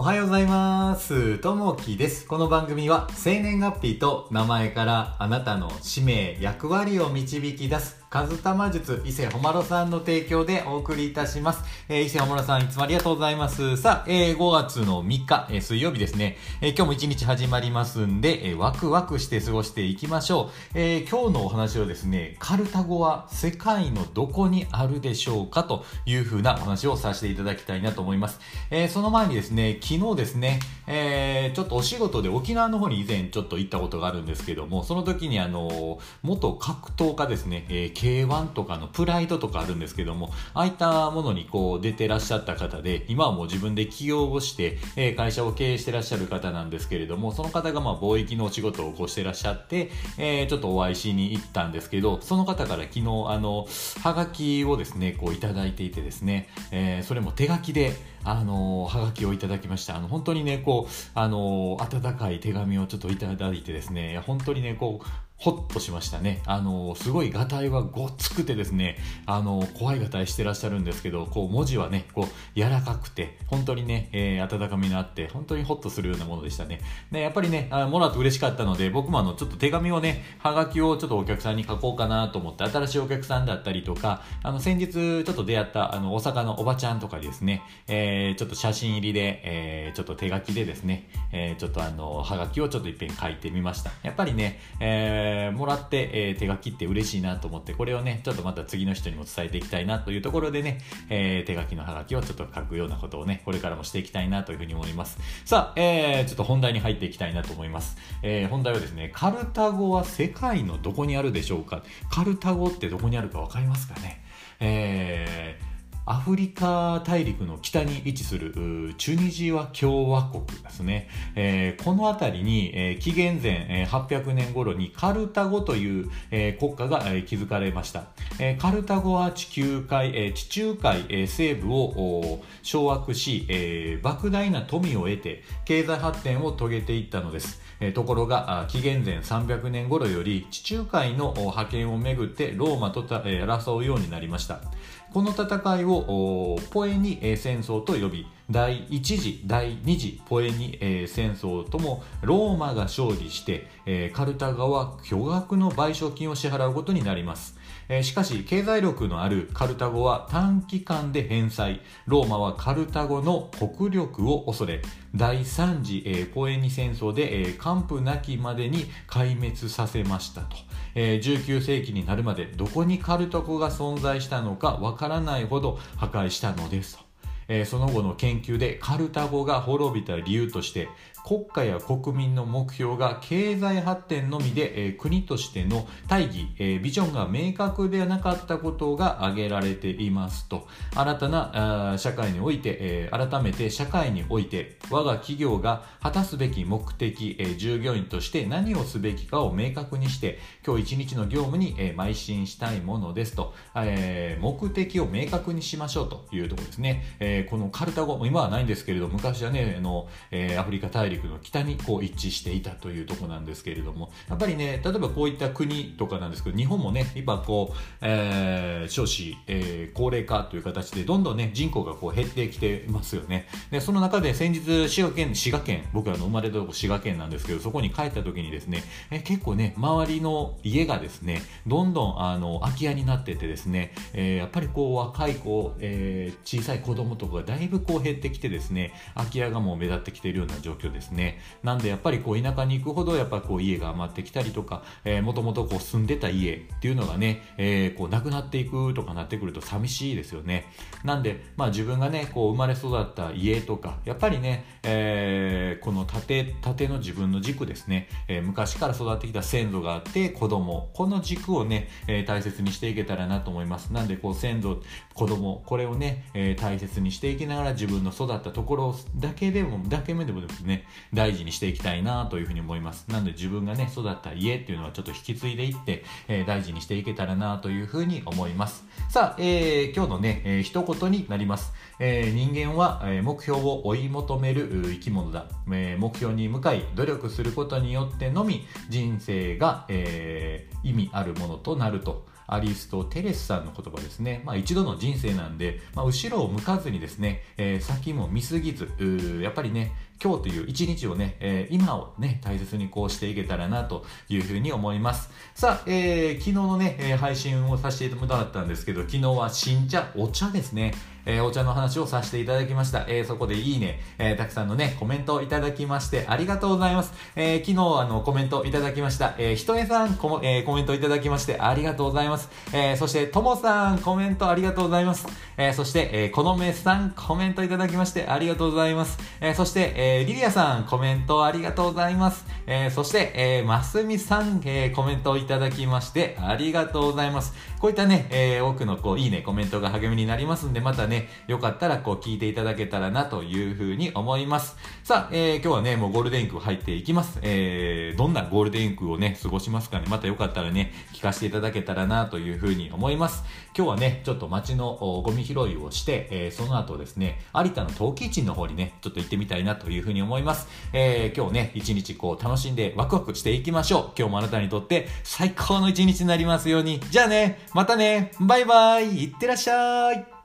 おはようございます。ともきです。この番組は生年月日と名前からあなたの使命、役割を導き出す、カズタマ術伊勢ほまろさんの提供でお送りいたします。えー、伊勢ほまろさんいつもありがとうございます。さあ、えー、5月の3日、えー、水曜日ですね。えー、今日も一日始まりますんで、えー、ワクワクして過ごしていきましょう。えー、今日のお話はですね、カルタゴは世界のどこにあるでしょうか？というふうなお話をさせていただきたいなと思います。えー、その前にですね、昨日ですね、えー、ちょっとお仕事で沖縄の方に以前ちょっと行ったことがあるんですけども、その時にあの、元格闘家ですね、えー、K1 とかのプライドとかあるんですけども、ああいったものにこう出てらっしゃった方で、今はもう自分で起業をして、え、会社を経営してらっしゃる方なんですけれども、その方がまあ貿易のお仕事をこうしてらっしゃって、えー、ちょっとお会いしに行ったんですけど、その方から昨日あの、はがきをですね、こういただいていてですね、えー、それも手書きで、あのはがきをいただきました。あの、本当にね、こう、あの温かい手紙をちょっといただいてですね、本当にね、こう、ほっとしましたね。あの、すごいガタイはごっつくてですね、あの、怖いガタイしてらっしゃるんですけど、こう、文字はね、こう、柔らかくて、本当にね、えー、温かみのあって、本当にほっとするようなものでしたね。で、やっぱりね、あもらって嬉しかったので、僕もあの、ちょっと手紙をね、はがきをちょっとお客さんに書こうかなと思って、新しいお客さんだったりとか、あの、先日ちょっと出会った、あの、大阪のおばちゃんとかですね、えー、ちょっと写真入りで、えー、ちょっと手書きでですね、えー、ちょっとあの、はがきをちょっといっぺん書いてみました。やっぱりね、えー、えもらって、えー、手書きって嬉しいなと思って、これをね、ちょっとまた次の人にも伝えていきたいなというところでね、えー、手書きのハガキをちょっと書くようなことをね、これからもしていきたいなというふうに思います。さあ、えー、ちょっと本題に入っていきたいなと思います。えー、本題はですね、カルタゴは世界のどこにあるでしょうか？カルタゴってどこにあるかわかりますかね？えー、アフリカ大陸の北に位置するチュニジア共和国ですね。えー、この辺りに、えー、紀元前800年頃にカルタゴという、えー、国家が、え、築かれました。え、カルタゴは地球海、え、地中海、え、西部を掌握し、え、莫大な富を得て経済発展を遂げていったのです。え、ところが紀元前300年頃より地中海の覇権をめぐってローマと、争うようになりました。この戦いをポエニ戦争と呼び、第1次、第2次ポエニ戦争ともローマが勝利して、カルタガは巨額の賠償金を支払うことになります。しかし、経済力のあるカルタゴは短期間で返済。ローマはカルタゴの国力を恐れ、第3次ポエニ戦争で完膚なきまでに壊滅させましたと。19世紀になるまでどこにカルタゴが存在したのかわからないほど破壊したのですと。その後の研究でカルタゴが滅びた理由として国家や国民の目標が経済発展のみで、えー、国としての大義、えー、ビジョンが明確ではなかったことが挙げられていますと。新たな社会において、えー、改めて社会において我が企業が果たすべき目的、え、従業員として何をすべきかを明確にして今日一日の業務に、え、邁進したいものですと、え、目的を明確にしましょうというところですね、えこのカルタゴ、今はないんですけれど、昔はね、あの、え、アフリカ大陸の北にこう一致していたというところなんですけれども、やっぱりね、例えばこういった国とかなんですけど、日本もね、今こう、えー、少子、えー、高齢化という形で、どんどんね、人口がこう減ってきてますよね。で、その中で先日、滋賀県、滋賀県、僕らの生まれたとこ滋賀県なんですけど、そこに帰った時にですね、えー、結構ね、周りの家がですね、どんどんあの、空き家になっててですね、えー、やっぱりこう若い子、えー、小さい子供とかがだいぶこう減ってきてですね、空き家がもう目立ってきているような状況でですね。なんでやっぱりこう田舎に行くほどやっぱこう家が余ってきたりとか、えー、もともとこう住んでた家っていうのがね、えー、こうなくなっていくとかなってくると寂しいですよね。なんで、まあ自分がね、こう生まれ育った家とか、やっぱりね、えー、この縦、縦の自分の軸ですね、えー、昔から育ってきた先祖があって子供、この軸をね、えー、大切にしていけたらなと思います。なんでこう先祖、子供、これをね、えー、大切にしていきながら自分の育ったところだけでも、だけ目でもですね、大事にしていきたいなというふうに思います。なので自分がね、育った家っていうのはちょっと引き継いでいって、えー、大事にしていけたらなというふうに思います。さあ、えー、今日のね、えー、一言になります。えー、人間は、目標を追い求める生き物だ、えー、目標に向かい努力することによってのみ人生が、えー、意味あるものとなるとアリストテレスさんの言葉ですね。まあ一度の人生なんで、まあ後ろを向かずにですね、えー、先も見すぎず、やっぱりね、今日という一日をね、えー、今をね、大切にこうしていけたらなというふうに思います。さあ、えー、昨日のね、配信をさせてもらったんですけど、昨日は新茶、お茶ですね。えー、お茶の話をさせていただきました。えー、そこでいいね、えー、たくさんのね、コメントをいただきましてありがとうございます。え昨日あの、コメントいただきました。えひとえさんコ,、えコメントいただきましてありがとうございます。えそして、ともさんコメントありがとうございます。えそして、えこのめさんコメントいただきましてありがとうございます。えそして、えリリアさんコメントありがとうございます。えそして、えますみさん、えコメントいただきましてありがとうございます。こういったね、え多くのこう、いいね、コメントが励みになりますんで、またね、ねよかったららこう聞いていただけたらなというふうに思います。さあ、えー、今日はね、もうゴールデンウィーク入っていきます。えー、どんなゴールデンウィークをね、過ごしますかね。またよかったらね、聞かせていただけたらなというふうに思います。今日はね、ちょっと街のゴミ拾いをして、えー、その後ですね、有田の陶器市の方にね、ちょっと行ってみたいなというふうに思います。えー、今日ね、一日こう楽しんでワクワクしていきましょう。今日もあなたにとって最高の一日になりますように。じゃあね、またね、バイバイ、いってらっしゃい。